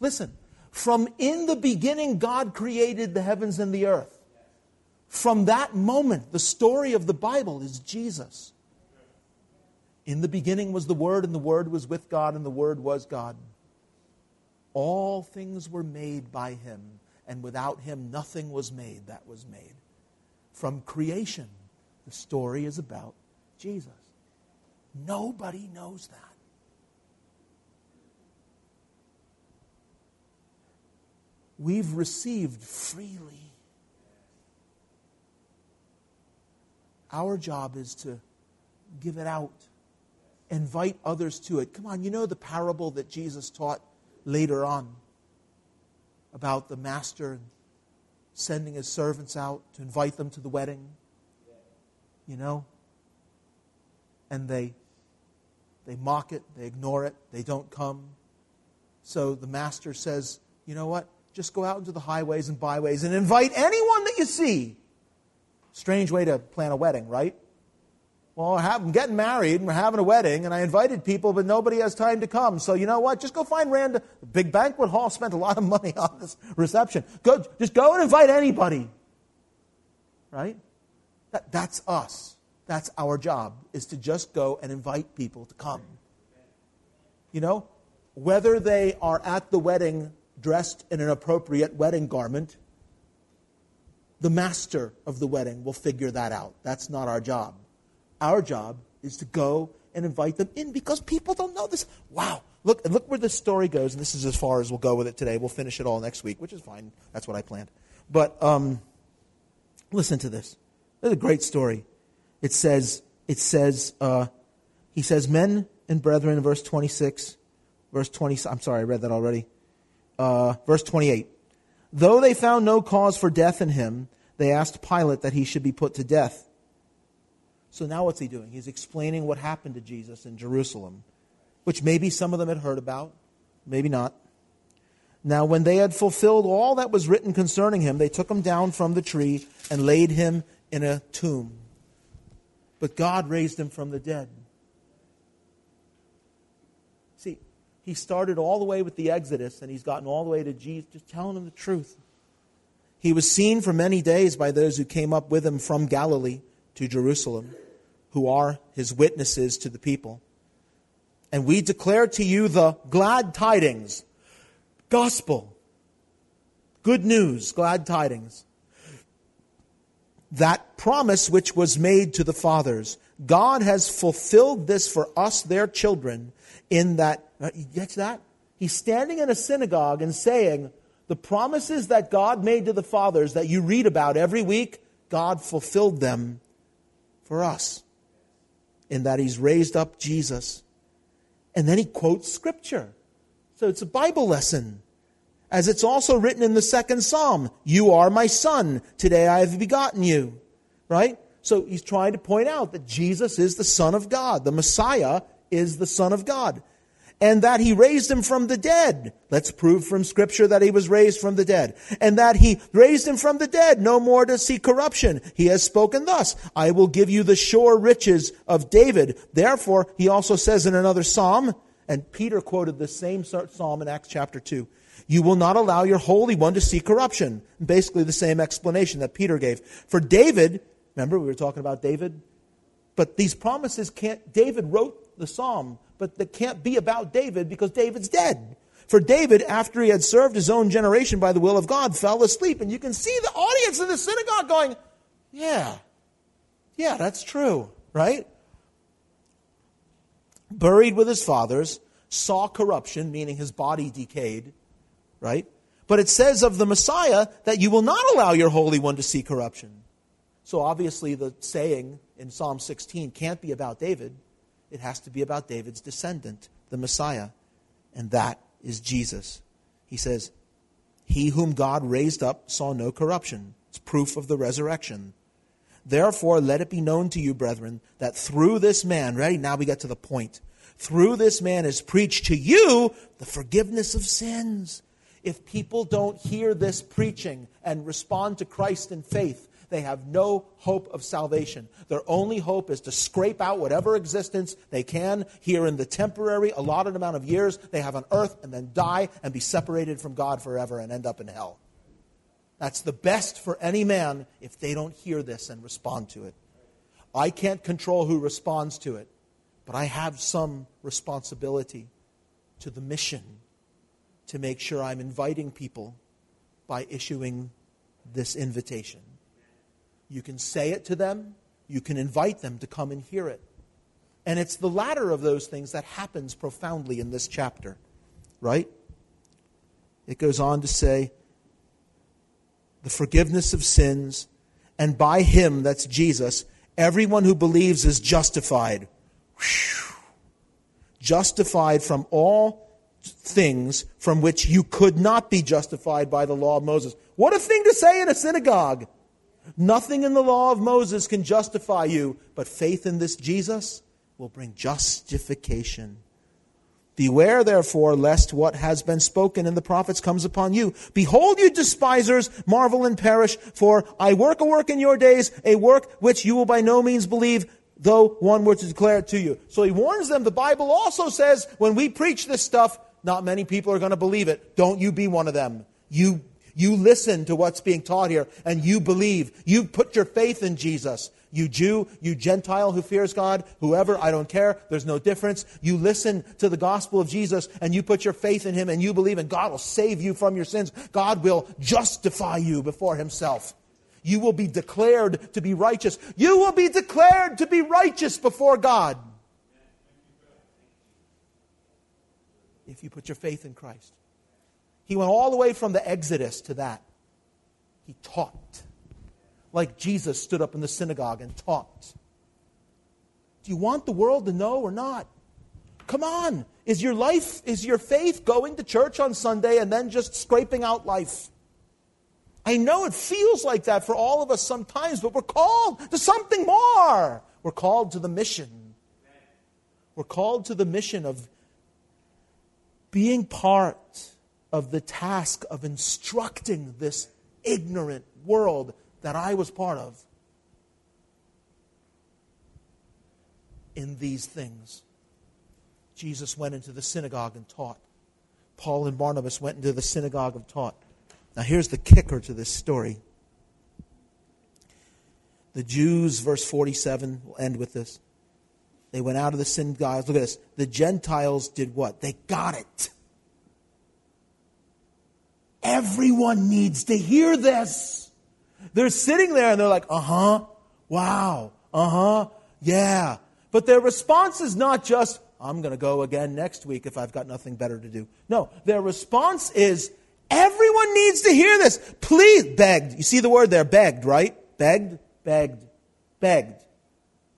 Listen, from in the beginning, God created the heavens and the earth. From that moment, the story of the Bible is Jesus. In the beginning was the Word, and the Word was with God, and the Word was God. All things were made by Him, and without Him, nothing was made that was made. From creation, the story is about Jesus. Nobody knows that. We've received freely. Our job is to give it out. Invite others to it. Come on, you know the parable that Jesus taught later on about the master sending his servants out to invite them to the wedding? You know? And they they mock it, they ignore it, they don't come. So the master says, "You know what? Just go out into the highways and byways and invite anyone that you see." Strange way to plan a wedding, right? Well, I'm getting married and we're having a wedding, and I invited people, but nobody has time to come. So you know what? Just go find random. Big banquet hall spent a lot of money on this reception. Go, just go and invite anybody. Right? That, that's us. That's our job, is to just go and invite people to come. You know, whether they are at the wedding dressed in an appropriate wedding garment, the master of the wedding will figure that out. That's not our job. Our job is to go and invite them in because people don't know this. Wow. Look, look where this story goes, and this is as far as we'll go with it today. We'll finish it all next week, which is fine. That's what I planned. But um, listen to this. This is a great story. It says, it says, uh, he says, men and brethren verse 26, verse 20, I'm sorry, I read that already. Uh, verse 28. Though they found no cause for death in him, they asked Pilate that he should be put to death. So now what's he doing? He's explaining what happened to Jesus in Jerusalem, which maybe some of them had heard about, maybe not. Now, when they had fulfilled all that was written concerning him, they took him down from the tree and laid him in a tomb. But God raised him from the dead. See, he started all the way with the Exodus, and he's gotten all the way to Jesus, just telling him the truth. He was seen for many days by those who came up with him from Galilee to Jerusalem who are his witnesses to the people. And we declare to you the glad tidings, gospel, good news, glad tidings. That promise which was made to the fathers, God has fulfilled this for us, their children, in that, uh, you that? He's standing in a synagogue and saying, the promises that God made to the fathers that you read about every week, God fulfilled them for us in that he's raised up Jesus. And then he quotes scripture. So it's a Bible lesson. As it's also written in the second psalm, You are my son. Today I have begotten you. Right? So he's trying to point out that Jesus is the Son of God. The Messiah is the Son of God and that he raised him from the dead. Let's prove from scripture that he was raised from the dead. And that he raised him from the dead, no more to see corruption. He has spoken thus, I will give you the sure riches of David. Therefore, he also says in another psalm, and Peter quoted the same psalm in Acts chapter 2. You will not allow your Holy One to see corruption. Basically the same explanation that Peter gave. For David, remember we were talking about David? But these promises can't, David wrote the psalm but that can't be about David because David's dead. For David, after he had served his own generation by the will of God, fell asleep. And you can see the audience in the synagogue going, Yeah, yeah, that's true, right? Buried with his fathers, saw corruption, meaning his body decayed, right? But it says of the Messiah that you will not allow your Holy One to see corruption. So obviously, the saying in Psalm 16 can't be about David it has to be about David's descendant, the Messiah, and that is Jesus. He says, He whom God raised up saw no corruption. It's proof of the resurrection. Therefore, let it be known to you, brethren, that through this man, ready? Now we get to the point. Through this man is preached to you the forgiveness of sins. If people don't hear this preaching and respond to Christ in faith, they have no hope of salvation. Their only hope is to scrape out whatever existence they can here in the temporary, allotted amount of years they have on earth, and then die and be separated from God forever and end up in hell. That's the best for any man if they don't hear this and respond to it. I can't control who responds to it, but I have some responsibility to the mission to make sure I'm inviting people by issuing this invitation. You can say it to them, you can invite them to come and hear it. And it's the latter of those things that happens profoundly in this chapter, right? It goes on to say, the forgiveness of sins, and by him, that's Jesus, Everyone who believes is justified. Whew. Justified from all things from which you could not be justified by the law of Moses. What a thing to say in a synagogue! Nothing in the law of Moses can justify you, but faith in this Jesus will bring justification. Beware, therefore, lest what has been spoken in the prophets comes upon you. Behold, you despisers, marvel and perish, for I work a work in your days, a work which you will by no means believe, though one were to declare it to you. So he warns them. The Bible also says when we preach this stuff, not many people are going to believe it. Don't you be one of them. You, you listen to what's being taught here and you believe. You put your faith in Jesus. You Jew, you Gentile who fears God, whoever, I don't care, there's no difference. You listen to the gospel of Jesus and you put your faith in Him and you believe and God will save you from your sins. God will justify you before Himself. You will be declared to be righteous. You will be declared to be righteous before God. If you put your faith in Christ. He went all the way from the Exodus to that. He taught like Jesus stood up in the synagogue and taught. Do you want the world to know or not? Come on. Is your life, is your faith going to church on Sunday and then just scraping out life? I know it feels like that for all of us sometimes, but we're called to something more. We're called to the mission. We're called to the mission of being part of the task of instructing this ignorant world that I was part of in these things. Jesus went into the synagogue and taught. Paul and Barnabas went into the synagogue and taught. Now, here's the kicker to this story. The Jews, verse 47, will end with this. They went out of the synagogues. Look at this. The Gentiles did what? They got it. Everyone needs to hear this. They're sitting there and they're like, uh huh, wow, uh huh, yeah. But their response is not just, I'm going to go again next week if I've got nothing better to do. No, their response is, everyone needs to hear this. Please, begged. You see the word there, begged, right? Begged, begged, begged.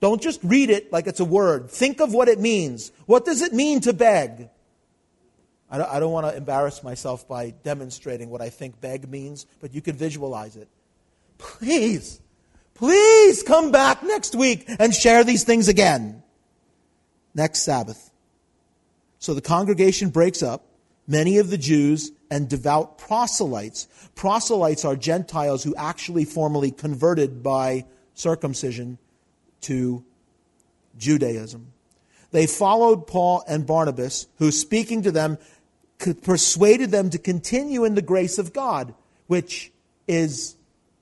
Don't just read it like it's a word. Think of what it means. What does it mean to beg? I don't, don't want to embarrass myself by demonstrating what I think beg means, but you can visualize it please, please come back next week and share these things again. Next Sabbath. So the congregation breaks up. Many of the Jews and devout proselytes. Proselytes are Gentiles who actually formally converted by circumcision to Judaism. They followed Paul and Barnabas, who, speaking to them, persuaded them to continue in the grace of God, which is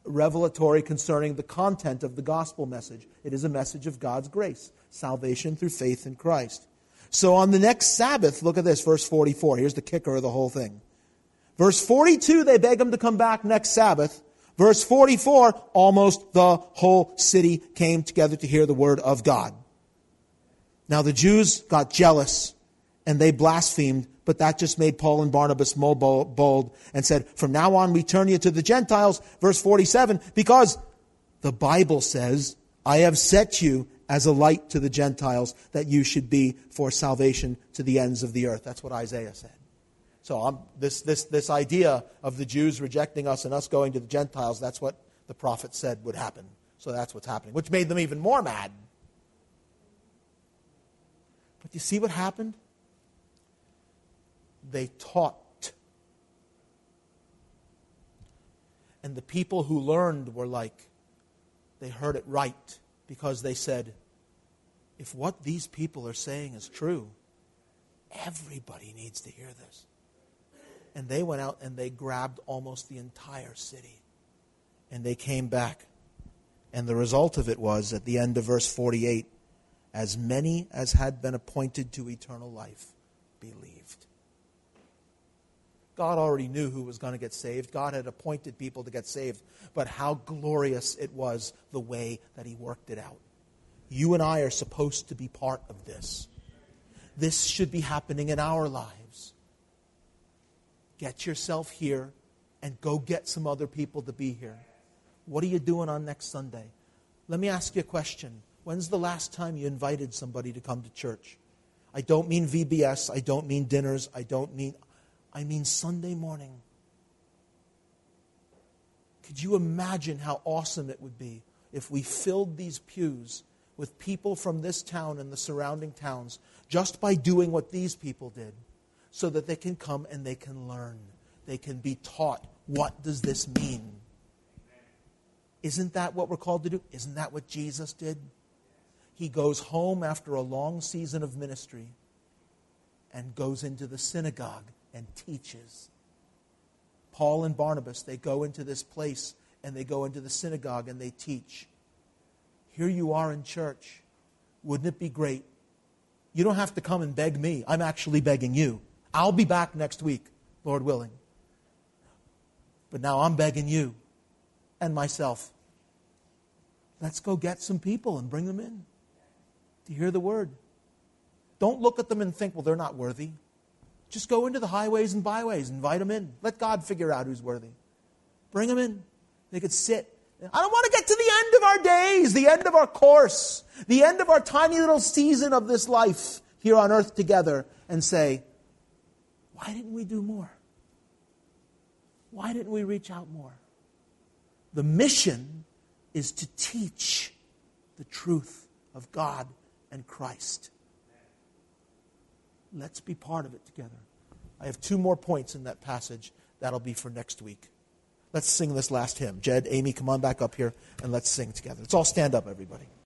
revelatory concerning the content of the gospel message. It is a message of God's grace, salvation through faith in Christ. So on the next Sabbath, look at this, verse 44. Here's the kicker of the whole thing. Verse 42, they beg him to come back next Sabbath. Verse 44, almost the whole city came together to hear the word of God. Now the Jews got jealous and they blasphemed but that just made Paul and Barnabas more bold and said, From now on, we turn you to the Gentiles, verse 47, because the Bible says, I have set you as a light to the Gentiles, that you should be for salvation to the ends of the earth. That's what Isaiah said. So um, this, this, this idea of the Jews rejecting us and us going to the Gentiles, that's what the prophet said would happen. So that's what's happening, which made them even more mad. But you see what happened? They taught. And the people who learned were like, they heard it right because they said, if what these people are saying is true, everybody needs to hear this. And they went out and they grabbed almost the entire city. And they came back. And the result of it was, at the end of verse 48, as many as had been appointed to eternal life believed. God already knew who was going to get saved. God had appointed people to get saved. But how glorious it was the way that He worked it out. You and I are supposed to be part of this. This should be happening in our lives. Get yourself here and go get some other people to be here. What are you doing on next Sunday? Let me ask you a question. When's the last time you invited somebody to come to church? I don't mean VBS, I don't mean dinners, I don't mean I mean Sunday morning. Could you imagine how awesome it would be if we filled these pews with people from this town and the surrounding towns just by doing what these people did so that they can come and they can learn. They can be taught what does this mean? Isn't that what we're called to do? Isn't that what Jesus did? He goes home after a long season of ministry and goes into the synagogue and teaches. Paul and Barnabas, they go into this place and they go into the synagogue and they teach. Here you are in church. Wouldn't it be great? You don't have to come and beg me. I'm actually begging you. I'll be back next week, Lord willing. But now I'm begging you and myself. Let's go get some people and bring them in to hear the word. Don't look at them and think, well, they're not worthy. Just go into the highways and byways, invite them in. Let God figure out who's worthy. Bring them in. They could sit. I don't want to get to the end of our days, the end of our course, the end of our tiny little season of this life here on earth together and say, why didn't we do more? Why didn't we reach out more? The mission is to teach the truth of God and Christ. Let's be part of it together. I have two more points in that passage. That'll be for next week. Let's sing this last hymn. Jed, Amy, come on back up here and let's sing together. Let's all stand up, everybody.